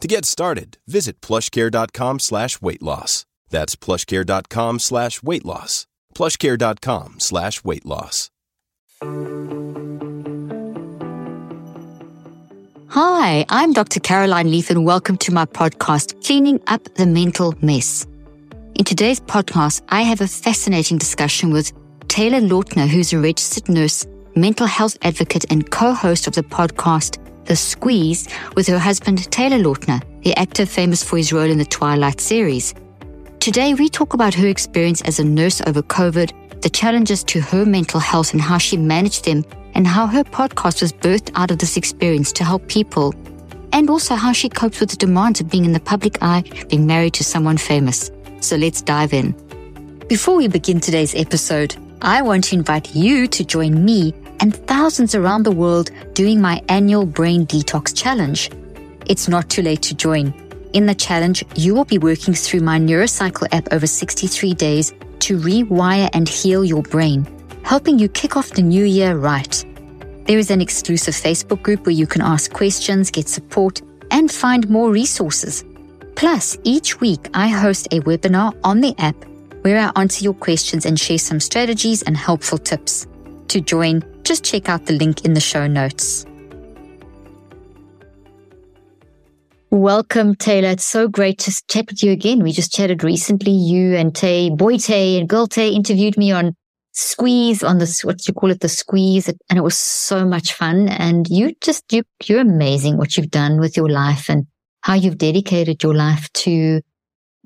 To get started, visit plushcare.com slash weight loss. That's plushcare.com slash weight loss. Plushcare.com slash weight loss. Hi, I'm Dr. Caroline Leaf, and welcome to my podcast, Cleaning Up the Mental Mess. In today's podcast, I have a fascinating discussion with Taylor Lautner, who's a registered nurse, mental health advocate, and co host of the podcast, The Squeeze, with her husband, Taylor Lautner, the actor famous for his role in the Twilight series. Today, we talk about her experience as a nurse over COVID, the challenges to her mental health and how she managed them, and how her podcast was birthed out of this experience to help people, and also how she copes with the demands of being in the public eye, being married to someone famous. So let's dive in. Before we begin today's episode, I want to invite you to join me and thousands around the world doing my annual Brain Detox Challenge. It's not too late to join. In the challenge, you will be working through my Neurocycle app over 63 days to rewire and heal your brain, helping you kick off the new year right. There is an exclusive Facebook group where you can ask questions, get support, and find more resources. Plus, each week I host a webinar on the app where I answer your questions and share some strategies and helpful tips. To join, just check out the link in the show notes. Welcome, Taylor. It's so great to chat with you again. We just chatted recently. You and Tay, Boy Tay and Girl Tay interviewed me on Squeeze on this, what do you call it, the Squeeze. And it was so much fun. And you just, you, you're amazing what you've done with your life and how you've dedicated your life to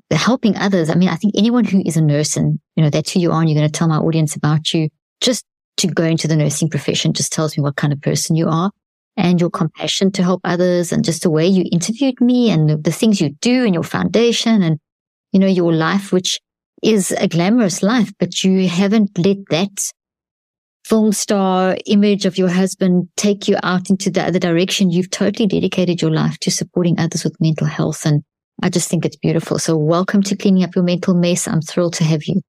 helping others. I mean, I think anyone who is a nurse and, you know, that's who you are and you're going to tell my audience about you, just to go into the nursing profession just tells me what kind of person you are and your compassion to help others and just the way you interviewed me and the, the things you do and your foundation and, you know, your life, which is a glamorous life, but you haven't let that film star image of your husband take you out into the other direction. You've totally dedicated your life to supporting others with mental health. And I just think it's beautiful. So welcome to cleaning up your mental mess. I'm thrilled to have you.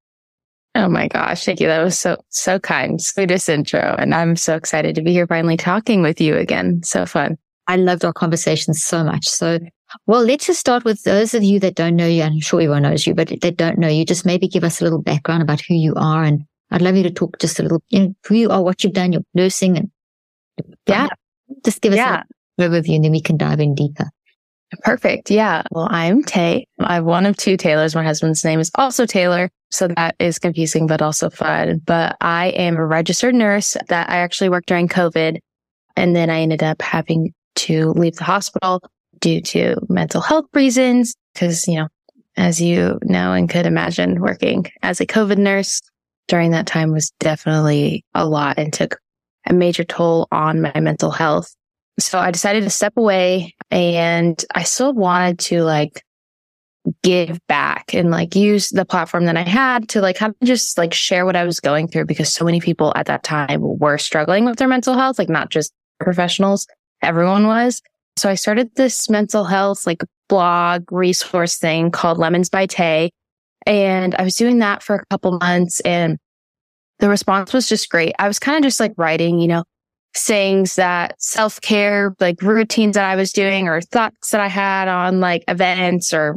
Oh my gosh. Thank you. That was so, so kind. Sweetest intro. And I'm so excited to be here finally talking with you again. So fun. I loved our conversation so much. So, well, let's just start with those of you that don't know you. I'm sure everyone knows you, but that don't know you, just maybe give us a little background about who you are. And I'd love you to talk just a little, you know, who you are, what you've done, your nursing and yeah, just give us yeah. a overview and then we can dive in deeper. Perfect. Yeah. Well, I'm Tay. I'm one of two Taylors. My husband's name is also Taylor. So that is confusing, but also fun. But I am a registered nurse that I actually worked during COVID. And then I ended up having to leave the hospital due to mental health reasons. Cause, you know, as you know and could imagine working as a COVID nurse during that time was definitely a lot and took a major toll on my mental health. So I decided to step away and I still wanted to like give back and like use the platform that I had to like kind of just like share what I was going through because so many people at that time were struggling with their mental health, like not just professionals, everyone was. So I started this mental health like blog resource thing called Lemons by Tay. And I was doing that for a couple months and the response was just great. I was kind of just like writing, you know, sayings that self care, like routines that I was doing or thoughts that I had on like events or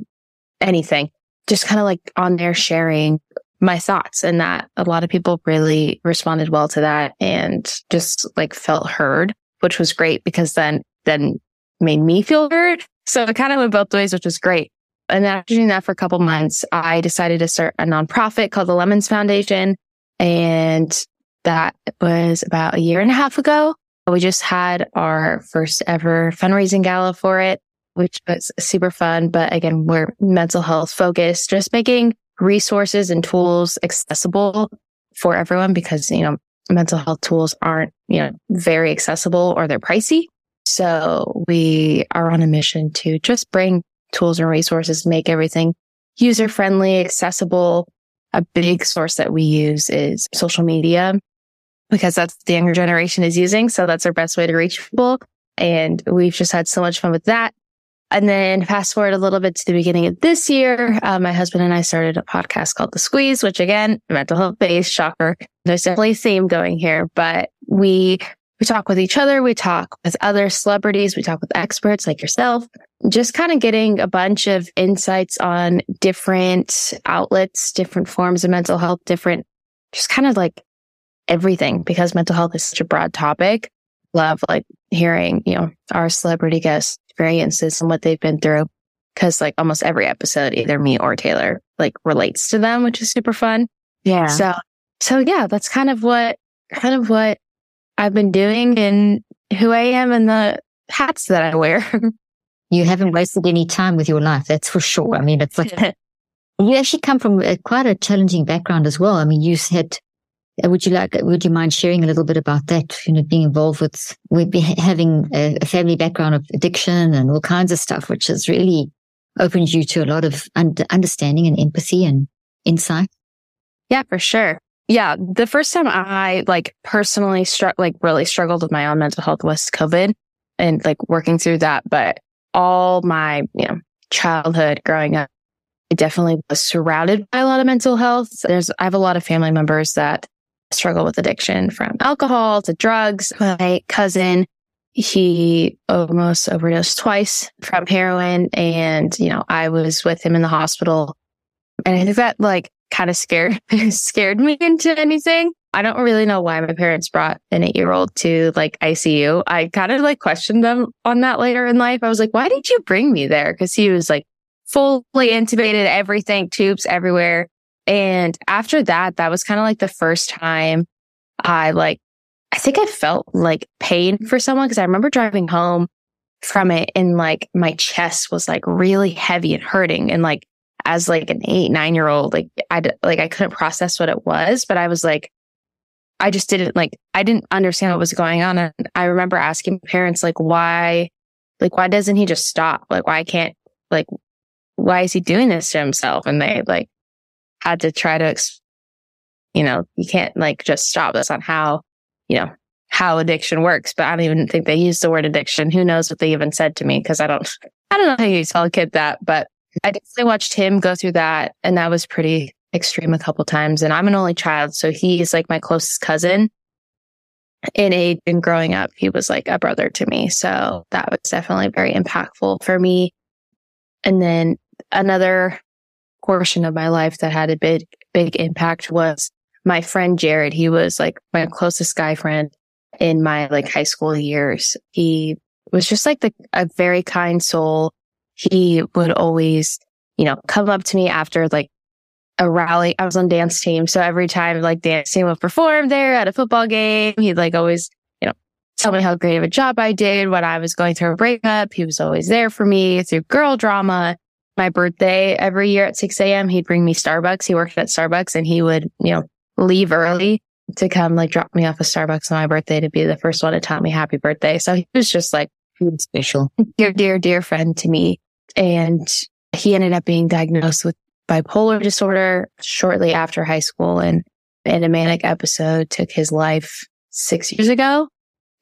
anything, just kind of like on there sharing my thoughts and that a lot of people really responded well to that and just like felt heard, which was great because then, then made me feel heard. So it kind of went both ways, which was great. And after doing that for a couple months, I decided to start a nonprofit called the Lemons Foundation. And that was about a year and a half ago. We just had our first ever fundraising gala for it, which was super fun. But again, we're mental health focused, just making resources and tools accessible for everyone because, you know, mental health tools aren't, you know, very accessible or they're pricey. So we are on a mission to just bring tools and resources, make everything user friendly, accessible. A big source that we use is social media because that's the younger generation is using. So that's our best way to reach people. And we've just had so much fun with that. And then fast forward a little bit to the beginning of this year, uh, my husband and I started a podcast called The Squeeze, which again, mental health based, shocker. There's definitely a theme going here, but we, we talk with each other. We talk with other celebrities. We talk with experts like yourself, just kind of getting a bunch of insights on different outlets, different forms of mental health, different, just kind of like everything because mental health is such a broad topic. Love like hearing, you know, our celebrity guests experiences and what they've been through. Cause like almost every episode, either me or Taylor like relates to them, which is super fun. Yeah. So, so yeah, that's kind of what, kind of what I've been doing and who I am and the hats that I wear. you haven't wasted any time with your life. That's for sure. I mean, it's like, you actually come from a, quite a challenging background as well. I mean, you said uh, Uh, would you like, would you mind sharing a little bit about that? You know, being involved with, with having a, a family background of addiction and all kinds of stuff, which has really opened you to a lot of understanding and empathy and insight. Yeah, for sure. Yeah. The first time I like personally struck, like really struggled with my own mental health was COVID and like working through that. But all my, you know, childhood growing up, I definitely was surrounded by a lot of mental health. There's, I have a lot of family members that struggle with addiction from alcohol to drugs. My cousin, he almost overdosed twice from heroin. And, you know, I was with him in the hospital. And I think that like kind of scared, scared me into anything. I don't really know why my parents brought an eight year old to like ICU. I kind of like questioned them on that later in life. I was like, why did you bring me there? Cause he was like fully intubated, everything, tubes everywhere. And after that, that was kind of like the first time I like, I think I felt like pain for someone because I remember driving home from it and like my chest was like really heavy and hurting. And like, as like an eight, nine year old, like I, like I couldn't process what it was, but I was like, I just didn't like, I didn't understand what was going on. And I remember asking parents, like, why, like, why doesn't he just stop? Like, why can't, like, why is he doing this to himself? And they like had to try to, you know, you can't like just stop. That's not how, you know, how addiction works. But I don't even think they used the word addiction. Who knows what they even said to me? Cause I don't, I don't know how you tell a kid that, but I definitely watched him go through that. And that was pretty extreme a couple times. And I'm an only child. So he is like my closest cousin in age and growing up. He was like a brother to me. So that was definitely very impactful for me. And then another portion of my life that had a big, big impact was my friend Jared. He was like my closest guy friend in my like high school years. He was just like the, a very kind soul. He would always, you know, come up to me after like a rally. I was on dance team. So every time like dance team would perform there at a football game, he'd like always, you know, tell me how great of a job I did when I was going through a breakup. He was always there for me through girl drama my birthday every year at 6 a.m. He'd bring me Starbucks. He worked at Starbucks and he would, you know, leave early to come like drop me off at Starbucks on my birthday to be the first one to tell me happy birthday. So he was just like special, dear, dear, dear friend to me. And he ended up being diagnosed with bipolar disorder shortly after high school and in a manic episode took his life six years ago.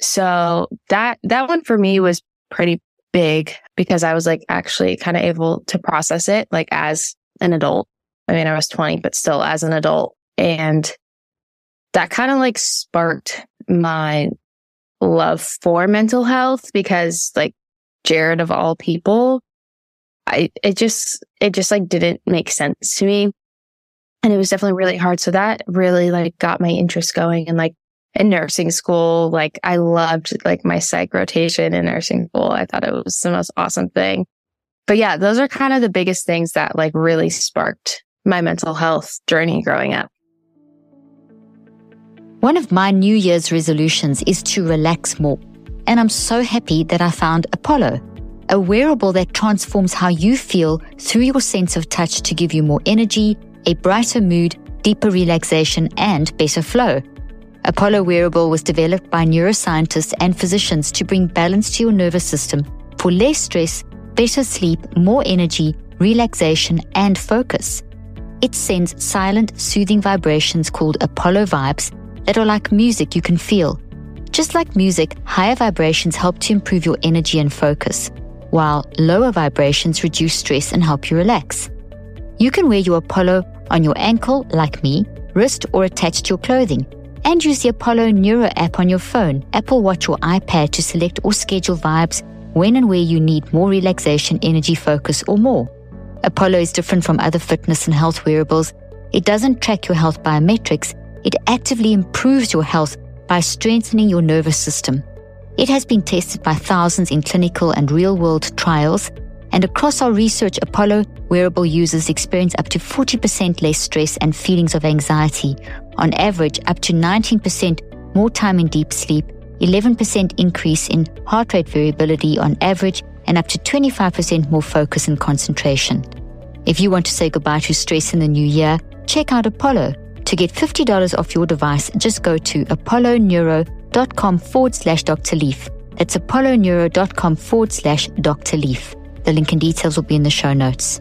So that, that one for me was pretty big because I was like actually kind of able to process it like as an adult. I mean, I was 20, but still as an adult. And that kind of like sparked my love for mental health because like Jared of all people, I, it just, it just like didn't make sense to me. And it was definitely really hard. So that really like got my interest going and like in nursing school. Like I loved like my psych rotation in nursing school. I thought it was the most awesome thing. But yeah, those are kind of the biggest things that like really sparked my mental health journey growing up. One of my New Year's resolutions is to relax more. And I'm so happy that I found Apollo, a wearable that transforms how you feel through your sense of touch to give you more energy, a brighter mood, deeper relaxation, and better flow. Apollo wearable was developed by neuroscientists and physicians to bring balance to your nervous system for less stress, better sleep, more energy, relaxation, and focus. It sends silent, soothing vibrations called Apollo vibes that are like music you can feel. Just like music, higher vibrations help to improve your energy and focus, while lower vibrations reduce stress and help you relax. You can wear your Apollo on your ankle, like me, wrist, or attached to your clothing and use the Apollo Neuro app on your phone, Apple Watch, or iPad to select or schedule vibes when and where you need more relaxation, energy, focus, or more. Apollo is different from other fitness and health wearables. It doesn't track your health biometrics, it actively improves your health by strengthening your nervous system. It has been tested by thousands in clinical and real world trials, and across our research, Apollo wearable users experience up to 40% less stress and feelings of anxiety, on average, up to 19% more time in deep sleep, 11% increase in heart rate variability on average, and up to 25% more focus and concentration. If you want to say goodbye to stress in the new year, check out Apollo. To get $50 off your device, just go to apolloneuro.com forward slash Dr. Leaf. That's apolloneuro.com forward slash Dr. Leaf. The link and details will be in the show notes.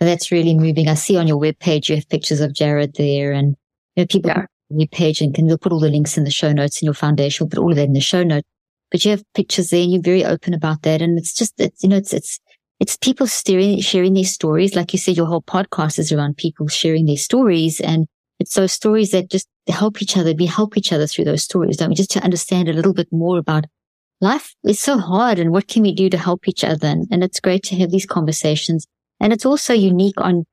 That's really moving. I see on your webpage you have pictures of Jared there and you know, people yeah. on your page and can we'll put all the links in the show notes in your foundation. We'll put all of that in the show notes. But you have pictures there and you're very open about that. And it's just, it's, you know, it's, it's, it's people steering, sharing their stories. Like you said, your whole podcast is around people sharing their stories. And it's those stories that just help each other. We help each other through those stories, don't we? Just to understand a little bit more about life is so hard and what can we do to help each other? And, and it's great to have these conversations and it's also unique on,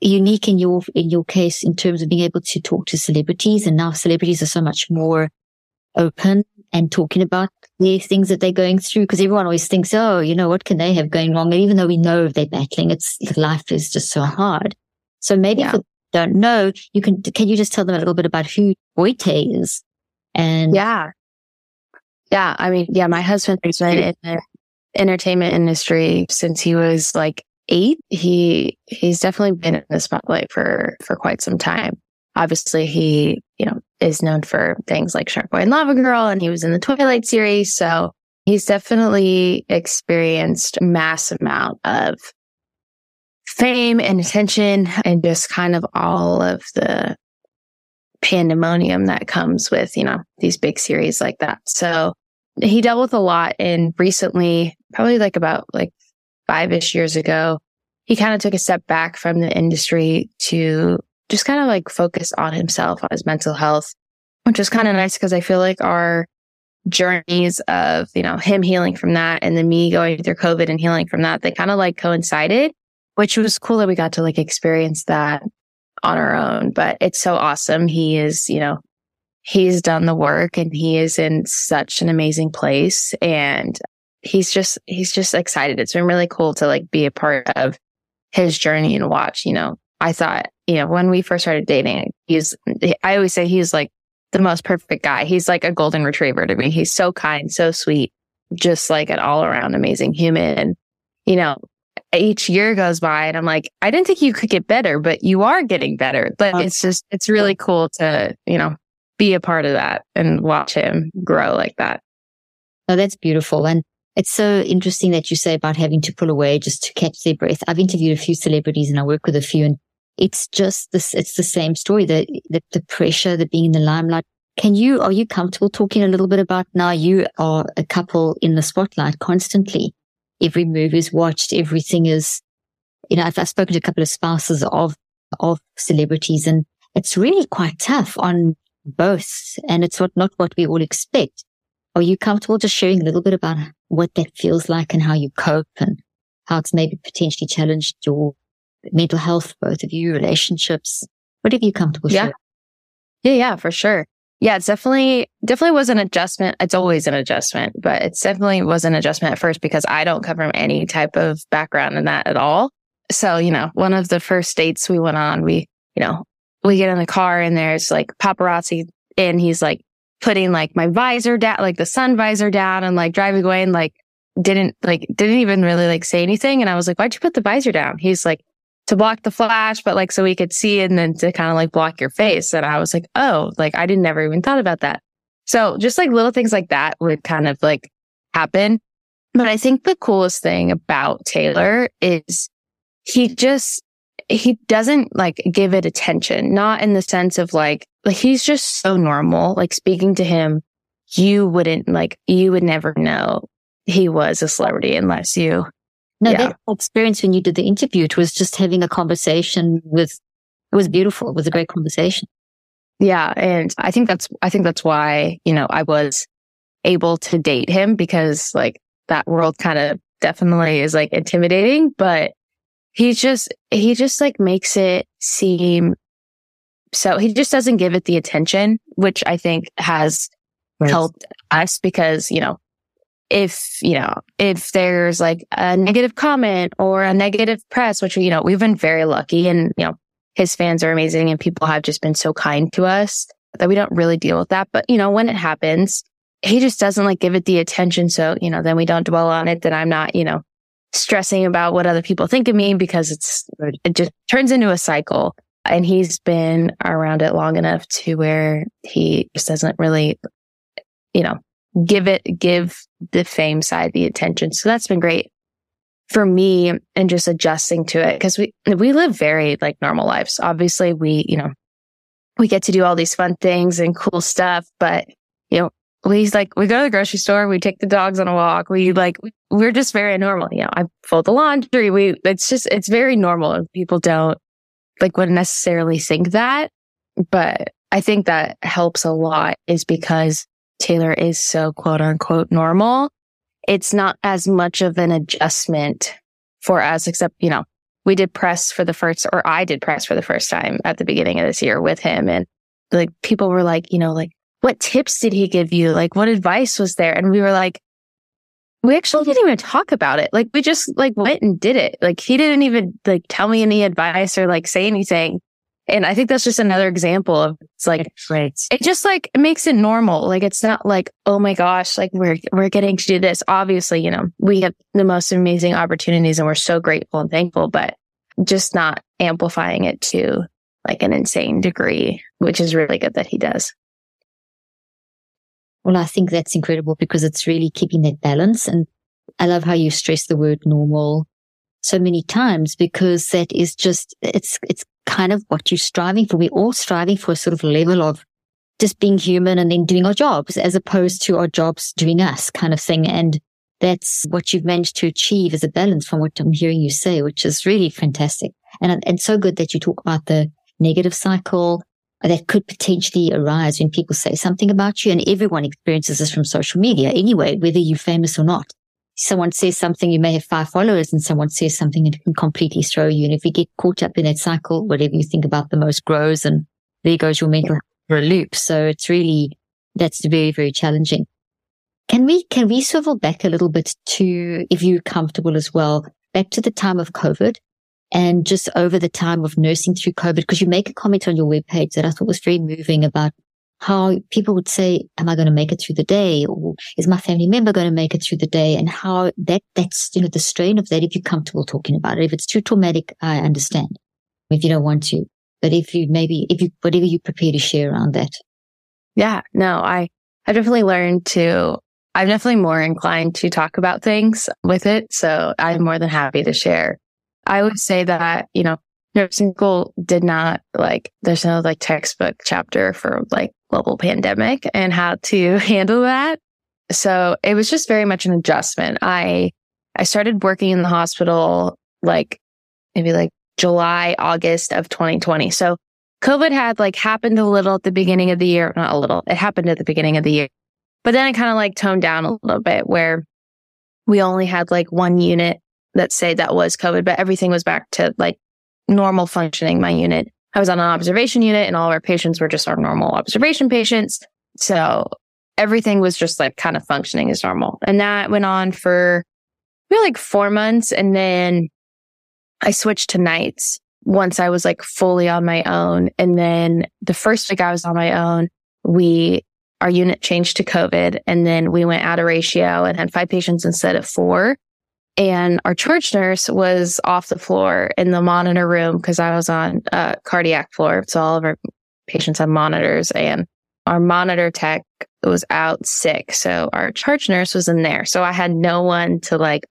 unique in your, in your case in terms of being able to talk to celebrities. And now celebrities are so much more open and talking about the things that they're going through because everyone always thinks, oh, you know, what can they have going wrong? And even though we know they're battling, it's life is just so hard. So maybe yeah. if they don't know, you can, can you just tell them a little bit about who Boy Tay is? And yeah. Yeah. I mean, yeah, my husband's been in the entertainment industry since he was like eight, he he's definitely been in the spotlight for for quite some time. Obviously, he you know is known for things like Shark Boy and Lava Girl, and he was in the Twilight series. So he's definitely experienced a mass amount of fame and attention, and just kind of all of the pandemonium that comes with you know these big series like that. So he dealt with a lot and recently probably like about like five ish years ago, he kind of took a step back from the industry to just kind of like focus on himself, on his mental health, which was kind of nice because I feel like our journeys of, you know, him healing from that and then me going through COVID and healing from that, they kind of like coincided, which was cool that we got to like experience that on our own. But it's so awesome. He is, you know, he's done the work and he is in such an amazing place. And he's just he's just excited. It's been really cool to like be a part of his journey and watch. You know, I thought you know when we first started dating, he's I always say he's like the most perfect guy. He's like a golden retriever to me. He's so kind, so sweet, just like an all around amazing human. And you know, each year goes by and I'm like, I didn't think you could get better, but you are getting better. But um, it's just, it's really cool to, you know, be a part of that and watch him grow like that. Oh, that's beautiful. And it's so interesting that you say about having to pull away just to catch their breath. I've interviewed a few celebrities and I work with a few and it's just this, it's the same story, the, the, the pressure, the being in the limelight. Can you, are you comfortable talking a little bit about now you are a couple in the spotlight constantly? Every move is watched. Everything is, you know, I've, I've spoken to a couple of spouses of, of celebrities and it's really quite tough on both. And it's what, not what we all expect. Are you comfortable just sharing a little bit about what that feels like and how you cope and how it's maybe potentially challenged your mental health, both of you, relationships, What whatever you're comfortable yeah. Yeah, yeah, for sure. Yeah, it's definitely, definitely was an adjustment. It's always an adjustment, but it's definitely was an adjustment at first because I don't come from any type of background in that at all. So, you know, one of the first dates we went on, we, you know, we get in the car and there's like paparazzi and he's like putting like my visor down, like the sun visor down and like driving away and like didn't like, didn't even really like say anything. And I was like, why'd you put the visor down? He's like, to block the flash, but like so we could see and then to kind of like block your face. And I was like, oh, like I didn't never even thought about that. So just like little things like that would kind of like happen. But I think the coolest thing about Taylor is he just, he doesn't like give it attention, not in the sense of like, like he's just so normal. Like speaking to him, you wouldn't like, you would never know he was a celebrity unless you no, yeah. that experience when you did the interview, it was just having a conversation with, it was beautiful. It was a great conversation. Yeah. And I think that's, I think that's why, you know, I was able to date him because like that world kind of definitely is like intimidating, but he just, he just like makes it seem so he just doesn't give it the attention, which I think has right. helped us because, you know, if, you know, if there's like a negative comment or a negative press, which, you know, we've been very lucky and, you know, his fans are amazing and people have just been so kind to us that we don't really deal with that. But, you know, when it happens, he just doesn't like give it the attention. So, you know, then we don't dwell on it. Then I'm not, you know, stressing about what other people think of me because it's, it just turns into a cycle. And he's been around it long enough to where he just doesn't really, you know, give it, give the fame side the attention. So that's been great for me and just adjusting to it because we, we live very like normal lives. Obviously we, you know, we get to do all these fun things and cool stuff, but you know, we like, we go to the grocery store, we take the dogs on a walk. We like, we're just very normal. You know, I fold the laundry. We, it's just, it's very normal. People don't like wouldn't necessarily think that, but I think that helps a lot is because Taylor is so quote unquote normal. It's not as much of an adjustment for us, except, you know, we did press for the first, or I did press for the first time at the beginning of this year with him. And like people were like, you know, like, what tips did he give you? Like, what advice was there? And we were like, we actually didn't even talk about it. Like, we just like went and did it. Like, he didn't even like tell me any advice or like say anything. And I think that's just another example of it's like, right. it just like it makes it normal. Like it's not like, oh my gosh, like we're, we're getting to do this. Obviously, you know, we have the most amazing opportunities and we're so grateful and thankful, but just not amplifying it to like an insane degree, which is really good that he does. Well, I think that's incredible because it's really keeping that balance. And I love how you stress the word normal so many times because that is just, it's, it's kind of what you're striving for. We're all striving for a sort of level of just being human and then doing our jobs as opposed to our jobs doing us kind of thing. And that's what you've managed to achieve as a balance from what I'm hearing you say, which is really fantastic. And, and so good that you talk about the negative cycle that could potentially arise when people say something about you. And everyone experiences this from social media anyway, whether you're famous or not someone says something, you may have five followers and someone says something and it can completely throw you. And if you get caught up in that cycle, whatever you think about the most grows and there goes your mental for a loop. So it's really, that's very, very challenging. Can we, can we swivel back a little bit to, if you're comfortable as well, back to the time of COVID and just over the time of nursing through COVID? Because you make a comment on your webpage that I thought was very moving about how people would say, am I going to make it through the day? Or is my family member going to make it through the day? And how that, that's, you know, the strain of that. If you're comfortable talking about it, if it's too traumatic, I understand if you don't want to, but if you maybe, if you, whatever you prepare to share around that. Yeah, no, I, I definitely learned to, I'm definitely more inclined to talk about things with it. So I'm more than happy to share. I would say that, you know, nursing school did not like, there's no like textbook chapter for like global pandemic and how to handle that. So it was just very much an adjustment. I, I started working in the hospital like maybe like July, August of 2020. So COVID had like happened a little at the beginning of the year, not a little, it happened at the beginning of the year, but then it kind of like toned down a little bit where we only had like one unit that say that was COVID, but everything was back to like normal functioning. My unit I was on an observation unit and all of our patients were just our normal observation patients. So everything was just like kind of functioning as normal. And that went on for maybe like four months. And then I switched to nights once I was like fully on my own. And then the first week I was on my own, we, our unit changed to COVID and then we went out of ratio and had five patients instead of four. And our charge nurse was off the floor in the monitor room because I was on a cardiac floor. So all of our patients have monitors and our monitor tech was out sick. So our charge nurse was in there. So I had no one to like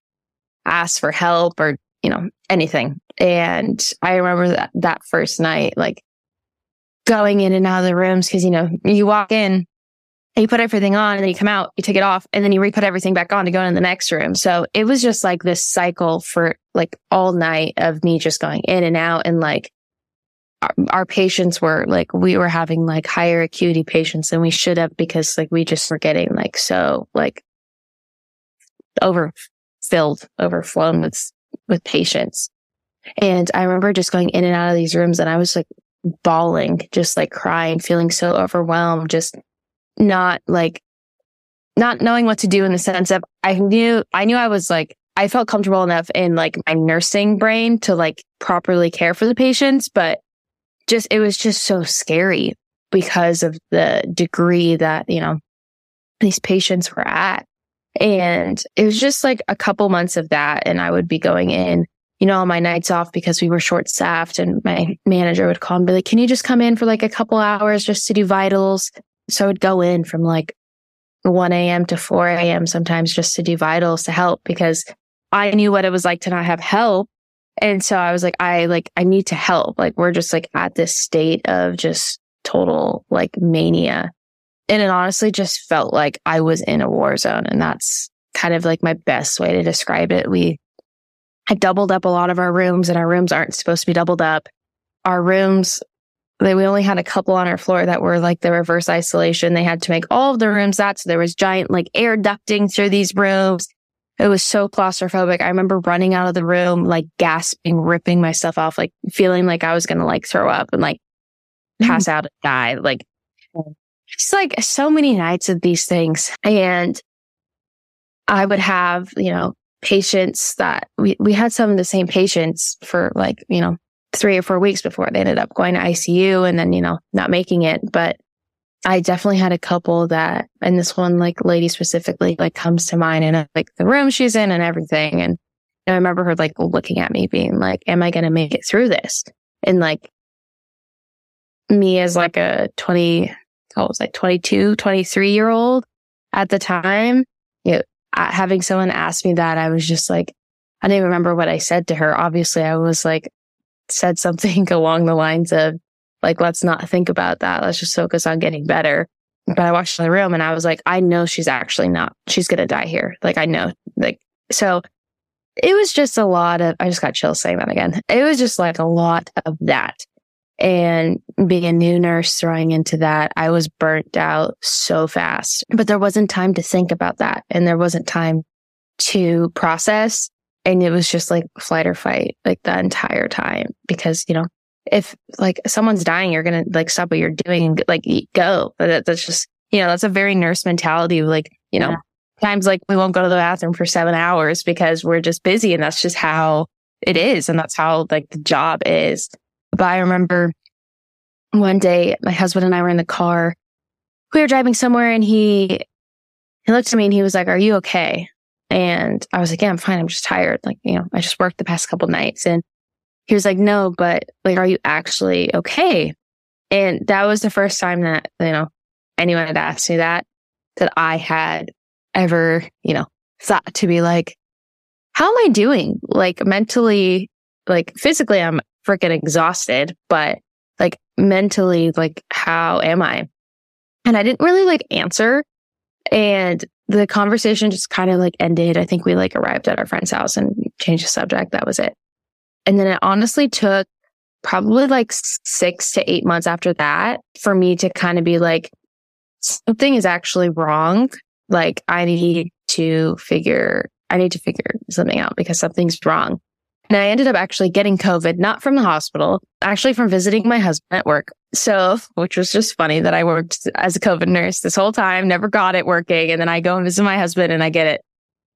ask for help or, you know, anything. And I remember that, that first night, like going in and out of the rooms. Cause, you know, you walk in and you put everything on and then you come out, you take it off and then you re-put everything back on to go in the next room. So it was just like this cycle for like all night of me just going in and out and like our, our patients were like, we were having like higher acuity patients than we should have because like we just were getting like so like overfilled, overflown with, with patients. And I remember just going in and out of these rooms and I was like bawling, just like crying, feeling so overwhelmed, just not like not knowing what to do in the sense of I knew I knew I was like I felt comfortable enough in like my nursing brain to like properly care for the patients, but just it was just so scary because of the degree that, you know, these patients were at. And it was just like a couple months of that. And I would be going in, you know, on my nights off because we were short staffed and my manager would call and be like, can you just come in for like a couple hours just to do vitals? So I would go in from like 1 a.m. to 4 a.m. sometimes just to do vitals to help because I knew what it was like to not have help. And so I was like, I like, I need to help. Like, we're just like at this state of just total like mania. And it honestly just felt like I was in a war zone. And that's kind of like my best way to describe it. We had doubled up a lot of our rooms and our rooms aren't supposed to be doubled up. Our rooms they, we only had a couple on our floor that were like the reverse isolation. They had to make all of the rooms that. So there was giant like air ducting through these rooms. It was so claustrophobic. I remember running out of the room, like gasping, ripping myself off, like feeling like I was going to like throw up and like pass mm-hmm. out and die. Like it's like so many nights of these things. And I would have, you know, patients that we, we had some of the same patients for like, you know, three or four weeks before they ended up going to ICU and then, you know, not making it. But I definitely had a couple that, and this one, like lady specifically, like comes to mind and like the room she's in and everything. And I remember her like looking at me being like, am I going to make it through this? And like me as like a 20, I was like 22, 23 year old at the time, you know, having someone ask me that, I was just like, I didn't even remember what I said to her. Obviously, I was like, said something along the lines of like, let's not think about that. Let's just focus on getting better. But I watched the room and I was like, I know she's actually not, she's going to die here. Like, I know, like, so it was just a lot of, I just got chills saying that again. It was just like a lot of that. And being a new nurse throwing into that, I was burnt out so fast, but there wasn't time to think about that. And there wasn't time to process and it was just like flight or fight like the entire time because, you know, if like someone's dying, you're going to like stop what you're doing and like go. But that's just, you know, that's a very nurse mentality. Like, you know, yeah. times like we won't go to the bathroom for seven hours because we're just busy and that's just how it is. And that's how like the job is. But I remember one day my husband and I were in the car. We were driving somewhere and he, he looked at me and he was like, are you okay? And I was like, yeah, I'm fine. I'm just tired. Like, you know, I just worked the past couple nights. And he was like, no, but like, are you actually okay? And that was the first time that, you know, anyone had asked me that, that I had ever, you know, thought to be like, how am I doing? Like mentally, like physically, I'm freaking exhausted, but like mentally, like, how am I? And I didn't really like answer. And the conversation just kind of like ended. I think we like arrived at our friend's house and changed the subject. That was it. And then it honestly took probably like six to eight months after that for me to kind of be like, something is actually wrong. Like I need to figure, I need to figure something out because something's wrong. And I ended up actually getting COVID, not from the hospital, actually from visiting my husband at work. So, which was just funny that I worked as a COVID nurse this whole time, never got it working. And then I go and visit my husband and I get it.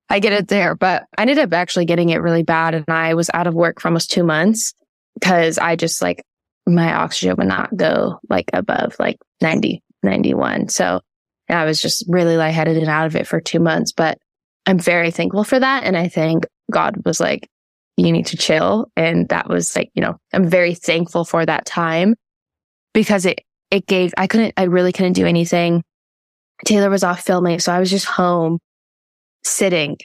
I get it there, but I ended up actually getting it really bad. And I was out of work for almost two months because I just like my oxygen would not go like above like 90, 91. So I was just really lightheaded and out of it for two months. But I'm very thankful for that. And I think God was like, you need to chill. And that was like, you know, I'm very thankful for that time because it, it gave, I couldn't, I really couldn't do anything. Taylor was off filming. So I was just home sitting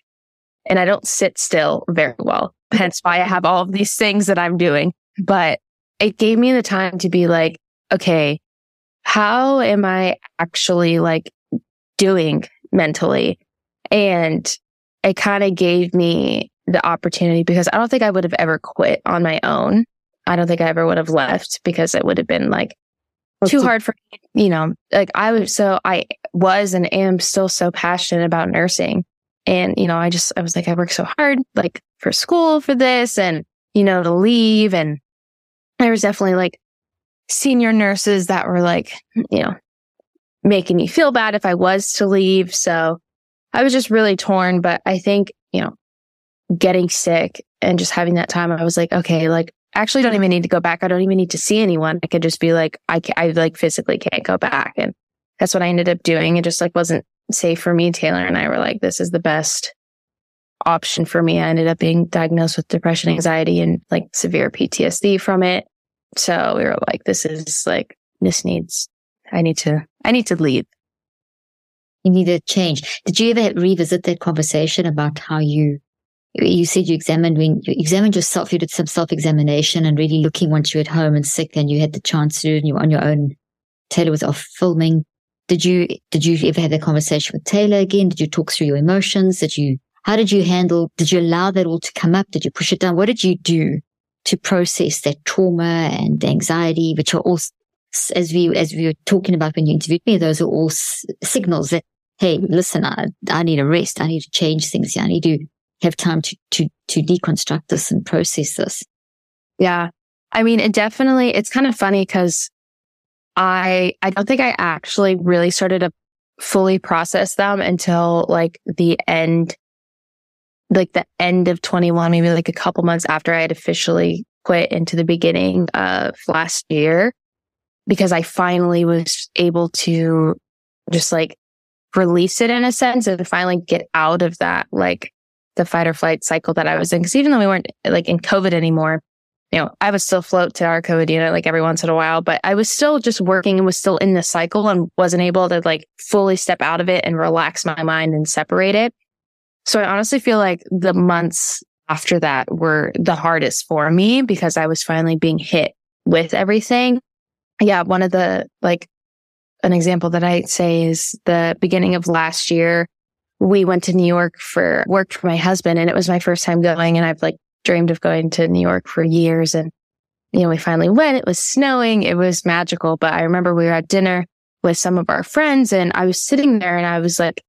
and I don't sit still very well. Hence why I have all of these things that I'm doing. But it gave me the time to be like, okay, how am I actually like doing mentally? And it kind of gave me the opportunity because I don't think I would have ever quit on my own. I don't think I ever would have left because it would have been like too hard for me, you know, like I was so I was and am still so passionate about nursing. And, you know, I just, I was like, I worked so hard, like for school for this and, you know, to leave. And there was definitely like senior nurses that were like, you know, making me feel bad if I was to leave. So I was just really torn. But I think, you know, getting sick and just having that time, I was like, okay, like, actually don't even need to go back. I don't even need to see anyone. I could just be like, I, I like physically can't go back. And that's what I ended up doing. It just like wasn't safe for me. Taylor and I were like, this is the best option for me. I ended up being diagnosed with depression, anxiety, and like severe PTSD from it. So we were like, this is like, this needs, I need to, I need to leave. You need to change. Did you ever revisit that conversation about how you, you said you examined when you examined yourself, you did some self examination and really looking once you were at home and sick and you had the chance to do it and you were on your own. Taylor was off filming. Did you, did you ever have that conversation with Taylor again? Did you talk through your emotions? Did you, how did you handle, did you allow that all to come up? Did you push it down? What did you do to process that trauma and anxiety, which are all, as we, as we were talking about when you interviewed me, those are all s- signals that, hey, listen, I, I need a rest. I need to change things. I need to have time to, to, to deconstruct this and process this. Yeah. I mean, it definitely, it's kind of funny because I, I don't think I actually really started to fully process them until like the end, like the end of 21, maybe like a couple months after I had officially quit into the beginning of last year, because I finally was able to just like release it in a sense and finally get out of that, like the fight or flight cycle that I was in. Cause even though we weren't like in COVID anymore, you know, I would still float to our COVID unit like every once in a while, but I was still just working and was still in the cycle and wasn't able to like fully step out of it and relax my mind and separate it. So I honestly feel like the months after that were the hardest for me because I was finally being hit with everything. Yeah. One of the like an example that I say is the beginning of last year. We went to New York for work for my husband and it was my first time going and I've like dreamed of going to New York for years. And, you know, we finally went. It was snowing. It was magical. But I remember we were at dinner with some of our friends and I was sitting there and I was like,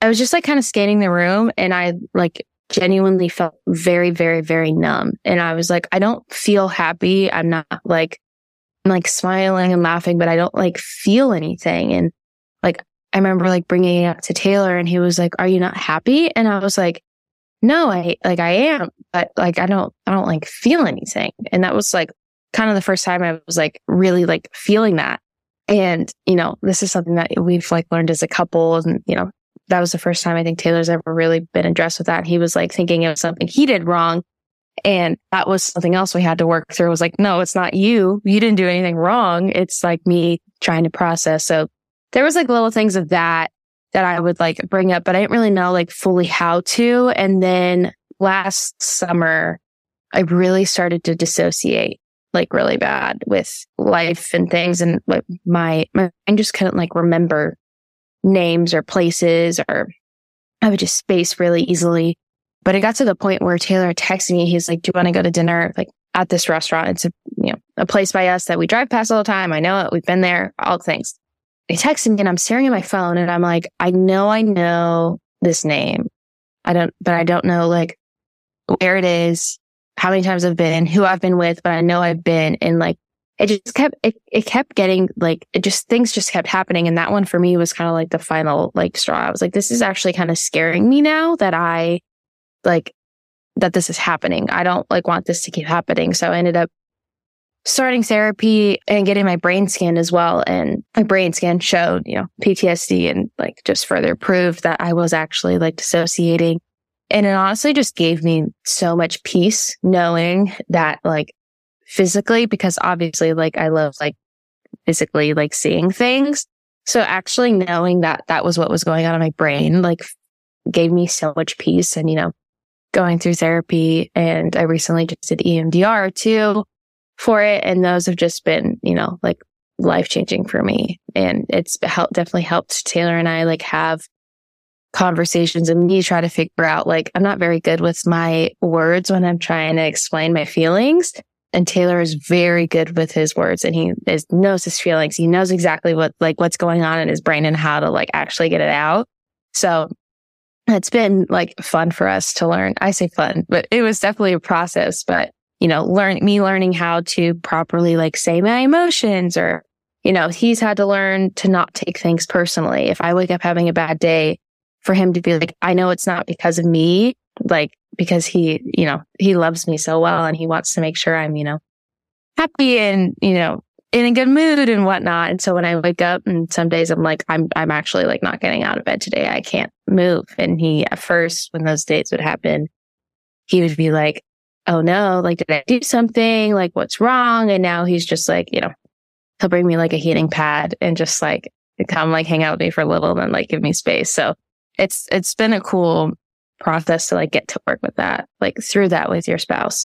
I was just like kind of scanning the room and I like genuinely felt very, very, very numb. And I was like, I don't feel happy. I'm not like, I'm like smiling and laughing, but I don't like feel anything. And like, I remember like bringing it up to Taylor and he was like, are you not happy? And I was like, no, I like, I am, but like, I don't, I don't like feel anything. And that was like kind of the first time I was like really like feeling that. And, you know, this is something that we've like learned as a couple and, you know, that was the first time I think Taylor's ever really been addressed with that. He was like thinking it was something he did wrong. And that was something else we had to work through. It was like, no, it's not you. You didn't do anything wrong. It's like me trying to process. So there was like little things of that that I would like bring up, but I didn't really know like fully how to. And then last summer, I really started to dissociate like really bad with life and things. And like my, my, I just couldn't like remember names or places or I would just space really easily. But it got to the point where Taylor texted me. He's like, do you want to go to dinner? Like at this restaurant. It's a, you know, a place by us that we drive past all the time. I know it. We've been there, all things. Me and I'm staring at my phone and I'm like, I know I know this name. I don't, but I don't know like where it is, how many times I've been, and who I've been with, but I know I've been and like it just kept it, it kept getting like it just things just kept happening and that one for me was kind of like the final like straw i was like this is actually kind of scaring me now that i like that this is happening. I don't like want this to keep happening. So I ended up starting therapy and getting my brain scan as well. And my brain scan showed, you know, PTSD and like just further proved that I was actually like dissociating. And it honestly just gave me so much peace knowing that like physically, because obviously like I love like physically like seeing things. So actually knowing that that was what was going on in my brain, like gave me so much peace and, you know, going through therapy and I recently just did EMDR too for it. And those have just been, you know, like life changing for me. And it's helped, definitely helped Taylor and I like have conversations and me try to figure out like, I'm not very good with my words when I'm trying to explain my feelings. And Taylor is very good with his words and he is, knows his feelings. He knows exactly what, like what's going on in his brain and how to like actually get it out. So it's been like fun for us to learn. I say fun, but it was definitely a process, but you know, learn me learning how to properly like say my emotions or, you know, he's had to learn to not take things personally. If I wake up having a bad day for him to be like, I know it's not because of me, like because he, you know, he loves me so well and he wants to make sure I'm, you know, happy and, you know, in a good mood and whatnot. And so when I wake up and some days I'm like, I'm, I'm actually like not getting out of bed today. I can't move. And he, at first, when those days would happen, he would be like, oh no, like, did I do something? Like, what's wrong? And now he's just like, you know, he'll bring me like a heating pad and just like come like hang out with me for a little and then like give me space. So it's, it's been a cool process to like get to work with that, like through that with your spouse.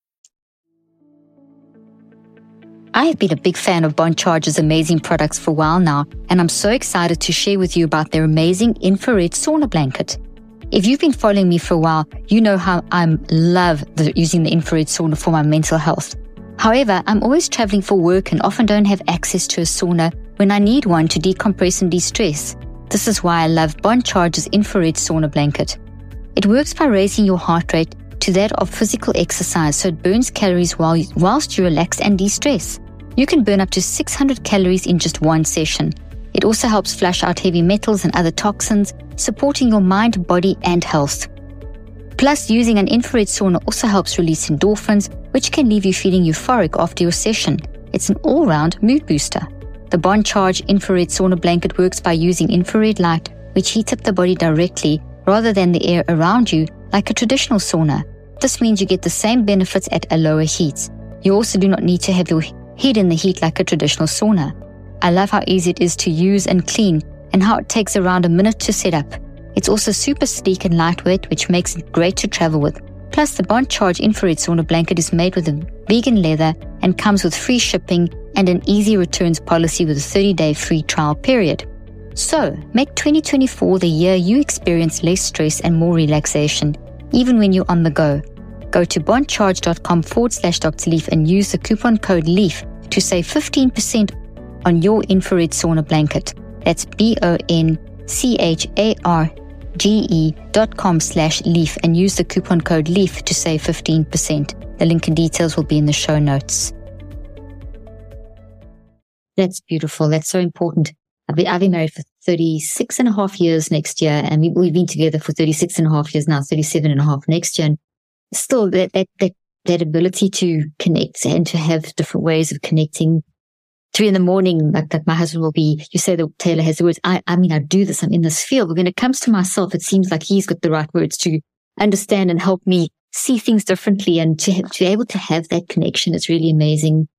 I have been a big fan of Bon Charge's amazing products for a while now, and I'm so excited to share with you about their amazing infrared sauna blanket. If you've been following me for a while, you know how I love the, using the infrared sauna for my mental health. However, I'm always traveling for work and often don't have access to a sauna when I need one to decompress and de-stress. This is why I love Bon Charge's infrared sauna blanket. It works by raising your heart rate to that of physical exercise so it burns calories while, whilst you relax and de-stress. You can burn up to 600 calories in just one session. It also helps flush out heavy metals and other toxins, supporting your mind, body, and health. Plus, using an infrared sauna also helps release endorphins, which can leave you feeling euphoric after your session. It's an all round mood booster. The Bon Charge infrared sauna blanket works by using infrared light, which heats up the body directly rather than the air around you like a traditional sauna. This means you get the same benefits at a lower heat. You also do not need to have your head in the heat like a traditional sauna. I love how easy it is to use and clean and how it takes around a minute to set up. It's also super sleek and lightweight, which makes it great to travel with. Plus, the Bon Charge infrared sauna blanket is made with a vegan leather and comes with free shipping and an easy returns policy with a 30 day free trial period. So, make 2024 the year you experience less stress and more relaxation, even when you're on the go. Go to boncharge.com forward slash Dr. Leaf and use the coupon code LEAF to save 15% on your infrared sauna blanket. That's B O N C H A R G E dot com slash leaf and use the coupon code LEAF to save 15%. The link and details will be in the show notes. That's beautiful. That's so important. I've been, I've been married for 36 and a half years next year, and we, have been together for 36 and a half years now, 37 and a half next year. And still that, that, that, that ability to connect and to have different ways of connecting. Three in the morning, like that my husband will be, you say that Taylor has the words. I, I mean, I do this. I'm in this field. But when it comes to myself, it seems like he's got the right words to understand and help me see things differently and to, to be able to have that connection is really amazing.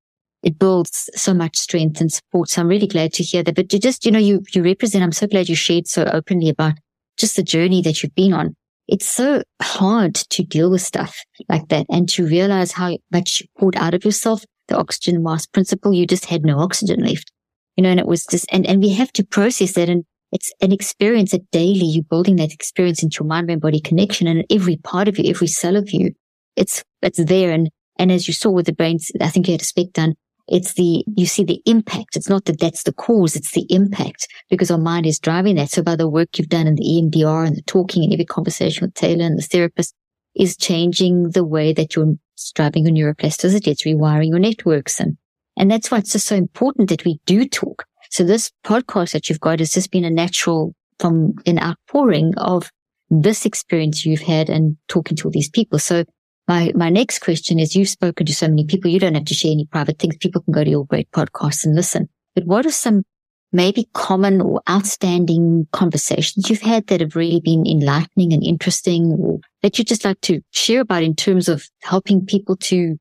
It builds so much strength and support. So I'm really glad to hear that. But you just, you know, you, you represent, I'm so glad you shared so openly about just the journey that you've been on it's so hard to deal with stuff like that and to realize how much you poured out of yourself. The oxygen mask principle, you just had no oxygen left, you know, and it was just, and, and we have to process that. And it's an experience that daily you're building that experience into your mind, brain, body connection and every part of you, every cell of you it's, it's there. And, and as you saw with the brains, I think you had a SPECT done. It's the, you see the impact. It's not that that's the cause. It's the impact because our mind is driving that. So by the work you've done in the EMDR and the talking and every conversation with Taylor and the therapist is changing the way that you're driving your neuroplasticity. It's rewiring your networks. And, and that's why it's just so important that we do talk. So this podcast that you've got has just been a natural from an outpouring of this experience you've had and talking to all these people. So my, my next question is you've spoken to so many people. You don't have to share any private things. People can go to your great podcast and listen. But what are some maybe common or outstanding conversations you've had that have really been enlightening and interesting or that you just like to share about in terms of helping people to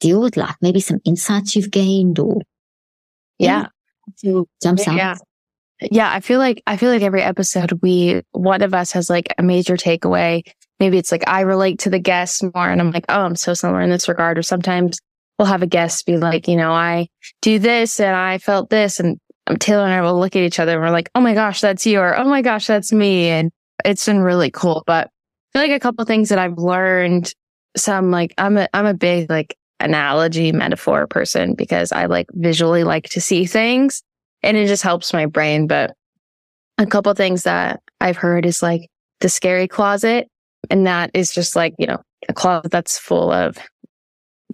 deal with life? Maybe some insights you've gained or yeah. To jump out. Yeah. Yeah. I feel like, I feel like every episode we, one of us has like a major takeaway. Maybe it's like I relate to the guests more and I'm like, oh, I'm so similar in this regard. Or sometimes we'll have a guest be like, you know, I do this and I felt this and Taylor and I will look at each other and we're like, oh my gosh, that's you, or oh my gosh, that's me. And it's been really cool. But I feel like a couple things that I've learned, some like I'm a I'm a big like analogy metaphor person because I like visually like to see things and it just helps my brain. But a couple things that I've heard is like the scary closet. And that is just like, you know, a closet that's full of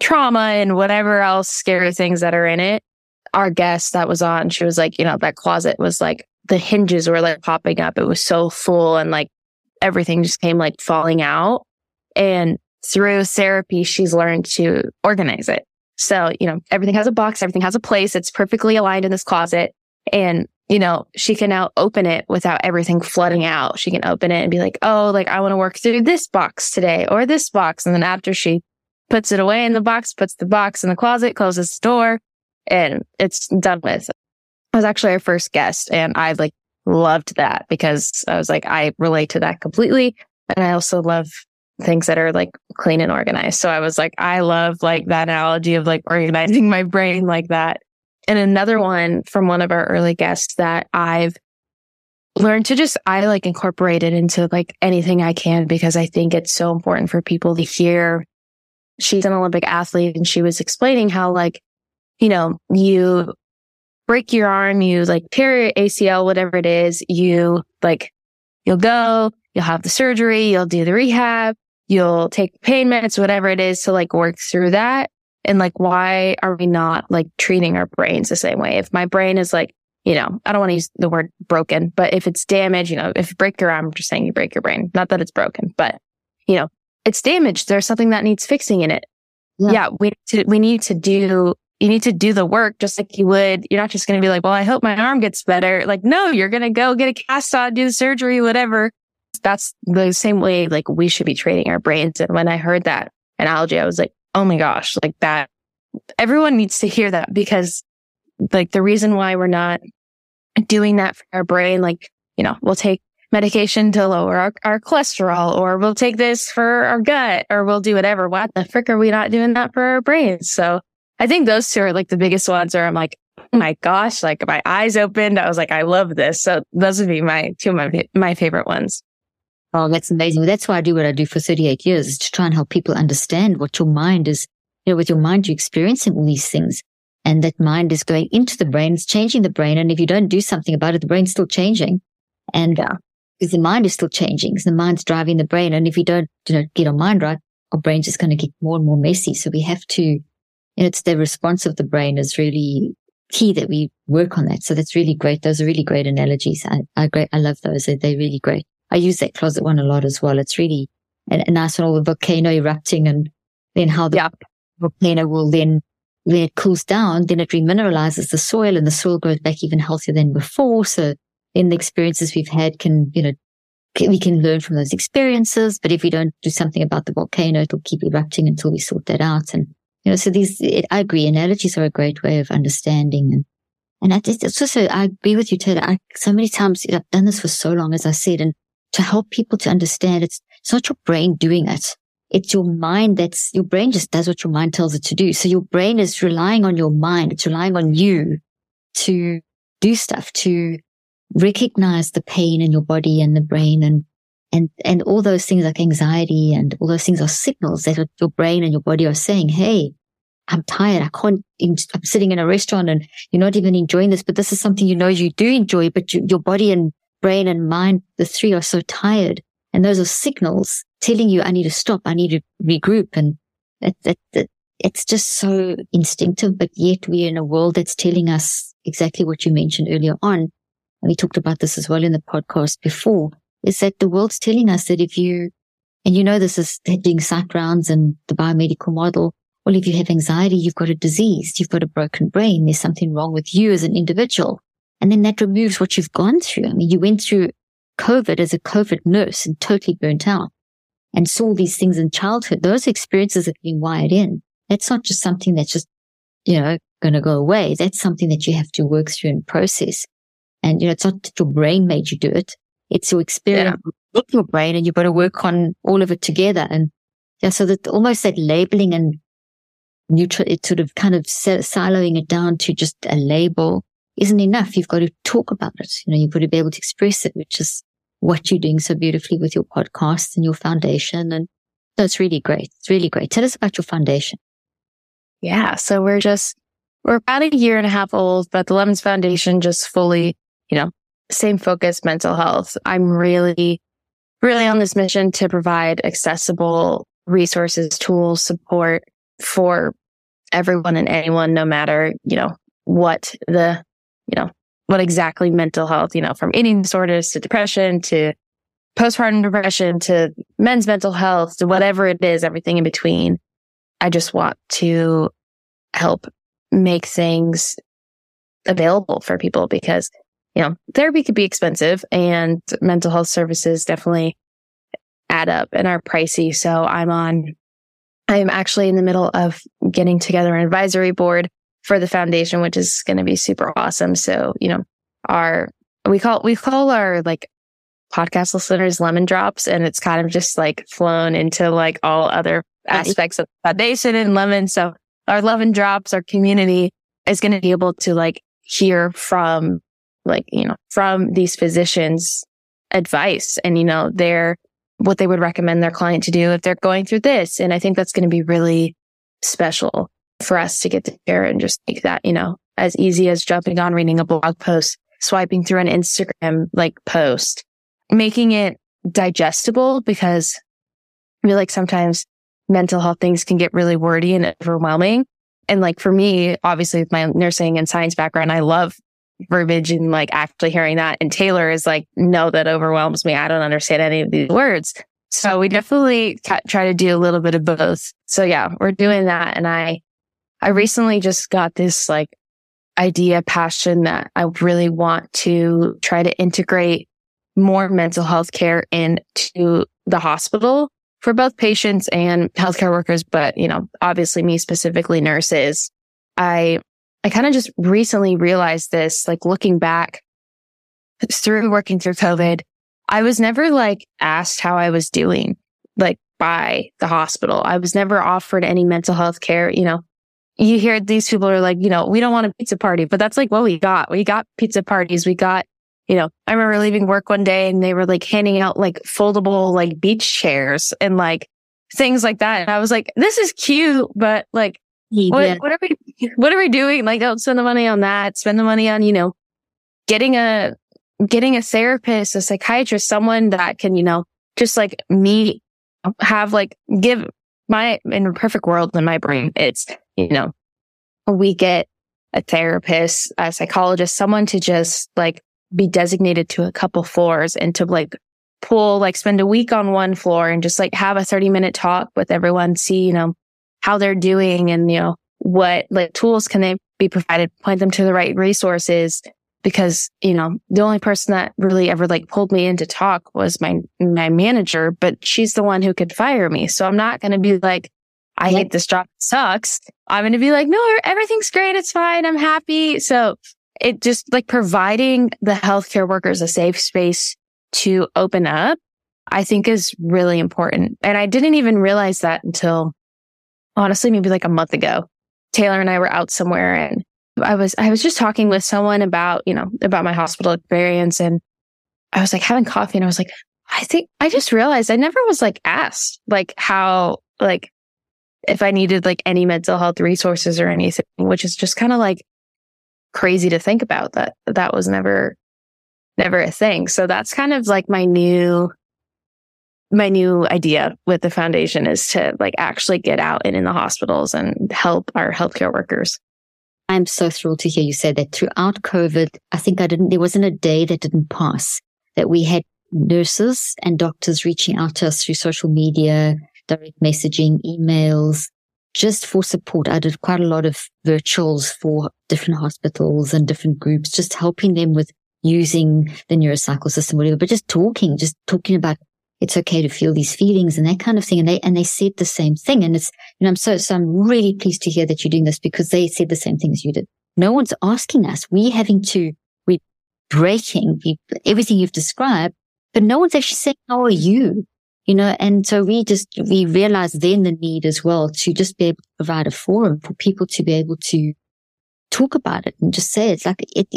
trauma and whatever else scary things that are in it our guest that was on, she was like, you know, that closet was like the hinges were like popping up. It was so full and like everything just came like falling out. And through therapy, she's learned to organize it. So, you know, everything has a box, everything has a place. It's perfectly aligned in this closet. And, you know, she can now open it without everything flooding out. She can open it and be like, oh, like I want to work through this box today or this box. And then after she puts it away in the box, puts the box in the closet, closes the door, and it's done with. I was actually our first guest and I like loved that because I was like, I relate to that completely. And I also love things that are like clean and organized. So I was like, I love like that analogy of like organizing my brain like that. And another one from one of our early guests that I've learned to just, I like incorporate it into like anything I can because I think it's so important for people to hear. She's an Olympic athlete and she was explaining how like you know, you break your arm, you like tear your ACL, whatever it is, you like, you'll go, you'll have the surgery, you'll do the rehab, you'll take pain meds, whatever it is to like work through that. And like, why are we not like treating our brains the same way? If my brain is like, you know, I don't want to use the word broken, but if it's damaged, you know, if you break your arm, I'm just saying you break your brain. Not that it's broken, but you know, it's damaged. There's something that needs fixing in it. Yeah, yeah we to, we need to do you need to do the work just like you would. You're not just going to be like, well, I hope my arm gets better. Like, no, you're going to go get a cast on, do the surgery, whatever. That's the same way like we should be training our brains. And when I heard that analogy, I was like, oh my gosh, like that. Everyone needs to hear that because like the reason why we're not doing that for our brain, like, you know, we'll take medication to lower our, our cholesterol or we'll take this for our gut or we'll do whatever. What the frick are we not doing that for our brains? So I think those two are like the biggest ones where I'm like, oh my gosh, like my eyes opened. I was like, I love this. So those would be my two of my, my favorite ones. Oh, that's amazing. That's why I do what I do for 38 years is to try and help people understand what your mind is. You know, with your mind, you're experiencing all these things and that mind is going into the brain. It's changing the brain. And if you don't do something about it, the brain's still changing. And uh, because the mind is still changing, because the mind's driving the brain. And if you don't, you know, get our mind right, our brain's just going to get more and more messy. So we have to and it's the response of the brain is really key that we work on that. So that's really great. Those are really great analogies. I, I great. I love those. They're, they're really great. I use that closet one a lot as well. It's really a, a nice one, all the volcano erupting and then how the volcano will then, when it cools down, then it remineralizes the soil and the soil grows back even healthier than before. So then the experiences we've had can, you know, we can learn from those experiences. But if we don't do something about the volcano, it'll keep erupting until we sort that out. And you know, so these, it, I agree, analogies are a great way of understanding. And, and I just, it's also, I agree with you, Taylor. I, so many times I've done this for so long, as I said, and to help people to understand it's, it's not your brain doing it. It's your mind that's, your brain just does what your mind tells it to do. So your brain is relying on your mind. It's relying on you to do stuff, to recognize the pain in your body and the brain and, And, and all those things like anxiety and all those things are signals that your brain and your body are saying, Hey, I'm tired. I can't, I'm sitting in a restaurant and you're not even enjoying this, but this is something you know you do enjoy, but you, your body and brain and mind, the three are so tired. And those are signals telling you, I need to stop. I need to regroup. And that, that, that it's just so instinctive, but yet we're in a world that's telling us exactly what you mentioned earlier on. And we talked about this as well in the podcast before is that the world's telling us that if you, and you know, this is doing psych rounds and the biomedical model. Well, if you have anxiety, you've got a disease, you've got a broken brain. There's something wrong with you as an individual. And then that removes what you've gone through. I mean, you went through COVID as a COVID nurse and totally burnt out and saw these things in childhood. Those experiences have been wired in. That's not just something that's just, you know, going to go away. That's something that you have to work through and process. And, you know, it's not that your brain made you do it. It's your experience yeah. with your brain and you've got to work on all of it together. And yeah, so that almost that labeling and neutral, it's sort of kind of siloing it down to just a label isn't enough. You've got to talk about it. You know, you've got to be able to express it, which is what you're doing so beautifully with your podcast and your foundation. And that's really great. It's really great. Tell us about your foundation. Yeah. So we're just, we're about a year and a half old, but the Lemons Foundation just fully, you know, same focus, mental health. I'm really, really on this mission to provide accessible resources, tools, support for everyone and anyone, no matter, you know, what the, you know, what exactly mental health, you know, from eating disorders to depression to postpartum depression to men's mental health to whatever it is, everything in between. I just want to help make things available for people because, you know, therapy could be expensive and mental health services definitely add up and are pricey. So I'm on, I'm actually in the middle of getting together an advisory board for the foundation, which is going to be super awesome. So, you know, our, we call, we call our like podcast listeners lemon drops and it's kind of just like flown into like all other aspects of the foundation and lemon. So our lemon drops, our community is going to be able to like hear from like, you know, from these physicians advice and, you know, their, what they would recommend their client to do if they're going through this. And I think that's going to be really special for us to get to share and just make that, you know, as easy as jumping on reading a blog post, swiping through an Instagram like post, making it digestible because I feel like sometimes mental health things can get really wordy and overwhelming. And like for me, obviously with my nursing and science background, I love verbiage and like actually hearing that. And Taylor is like, no, that overwhelms me. I don't understand any of these words. So we definitely try to do a little bit of both. So yeah, we're doing that. And I, I recently just got this like idea, passion that I really want to try to integrate more mental health care into the hospital for both patients and healthcare workers. But, you know, obviously me specifically nurses. I, I kind of just recently realized this, like looking back through working through COVID, I was never like asked how I was doing, like by the hospital. I was never offered any mental health care. You know, you hear these people are like, you know, we don't want a pizza party, but that's like what we got. We got pizza parties. We got, you know, I remember leaving work one day and they were like handing out like foldable like beach chairs and like things like that. And I was like, this is cute, but like, what, what are we, what are we doing? Like, don't spend the money on that. Spend the money on, you know, getting a, getting a therapist, a psychiatrist, someone that can, you know, just like me have like give my, in a perfect world in my brain, it's, you know, we get a therapist, a psychologist, someone to just like be designated to a couple floors and to like pull, like spend a week on one floor and just like have a 30 minute talk with everyone, see, you know, how they're doing and, you know, what like tools can they be provided, point them to the right resources. Because, you know, the only person that really ever like pulled me in to talk was my, my manager, but she's the one who could fire me. So I'm not going to be like, I hate this job. It sucks. I'm going to be like, no, everything's great. It's fine. I'm happy. So it just like providing the healthcare workers a safe space to open up, I think is really important. And I didn't even realize that until honestly, maybe like a month ago. Taylor and I were out somewhere and I was, I was just talking with someone about, you know, about my hospital experience and I was like having coffee and I was like, I think I just realized I never was like asked like how like if I needed like any mental health resources or anything, which is just kind of like crazy to think about that that was never never a thing. So that's kind of like my new my new idea with the foundation is to like actually get out and in the hospitals and help our healthcare workers. I'm so thrilled to hear you say that throughout COVID, I think I didn't, there wasn't a day that didn't pass that we had nurses and doctors reaching out to us through social media, direct messaging, emails, just for support. I did quite a lot of virtuals for different hospitals and different groups, just helping them with using the neurocycle system, whatever, but just talking, just talking about it's okay to feel these feelings and that kind of thing. And they, and they said the same thing. And it's, you know, I'm so, so I'm really pleased to hear that you're doing this because they said the same thing as you did. No one's asking us. We're having to, we're breaking everything you've described, but no one's actually saying, how are you? You know, and so we just, we realized then the need as well to just be able to provide a forum for people to be able to talk about it and just say it's like it,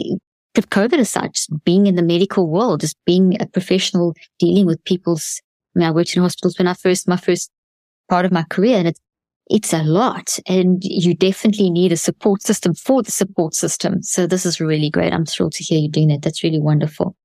of COVID aside, just being in the medical world, just being a professional dealing with people's, I mean, I worked in hospitals when I first, my first part of my career and it's, it's a lot and you definitely need a support system for the support system. So this is really great. I'm thrilled to hear you doing that. That's really wonderful.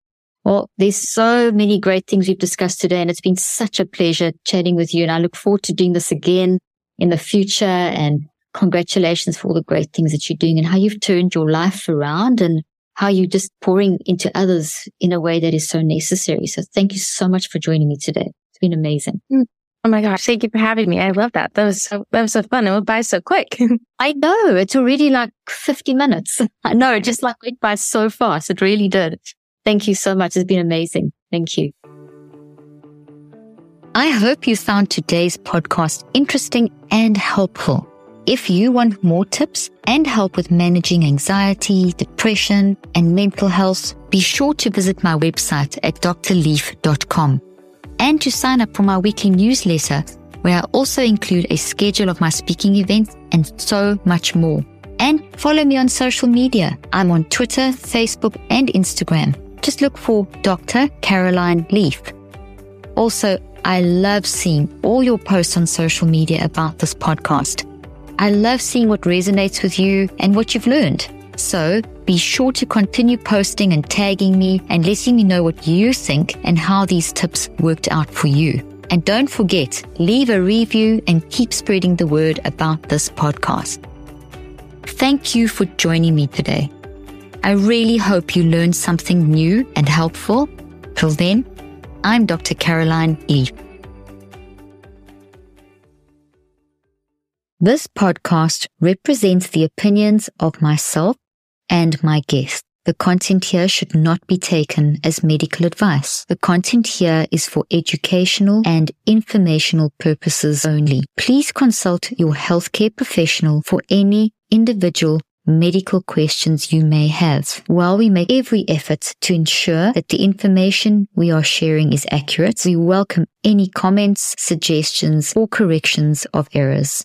Well, there's so many great things we've discussed today and it's been such a pleasure chatting with you. And I look forward to doing this again in the future and congratulations for all the great things that you're doing and how you've turned your life around and how you're just pouring into others in a way that is so necessary. So thank you so much for joining me today. It's been amazing. Mm. Oh my gosh. Thank you for having me. I love that. That was so, that was so fun. It went by so quick. I know it's already like 50 minutes. I know it just like went by so fast. It really did. Thank you so much. It's been amazing. Thank you. I hope you found today's podcast interesting and helpful. If you want more tips and help with managing anxiety, depression, and mental health, be sure to visit my website at drleaf.com and to sign up for my weekly newsletter, where I also include a schedule of my speaking events and so much more. And follow me on social media. I'm on Twitter, Facebook, and Instagram. Just look for Dr. Caroline Leaf. Also, I love seeing all your posts on social media about this podcast. I love seeing what resonates with you and what you've learned. So be sure to continue posting and tagging me and letting me know what you think and how these tips worked out for you. And don't forget, leave a review and keep spreading the word about this podcast. Thank you for joining me today. I really hope you learned something new and helpful. Till then, I'm Dr. Caroline Leaf. This podcast represents the opinions of myself and my guest. The content here should not be taken as medical advice. The content here is for educational and informational purposes only. Please consult your healthcare professional for any individual medical questions you may have. While we make every effort to ensure that the information we are sharing is accurate, we welcome any comments, suggestions, or corrections of errors.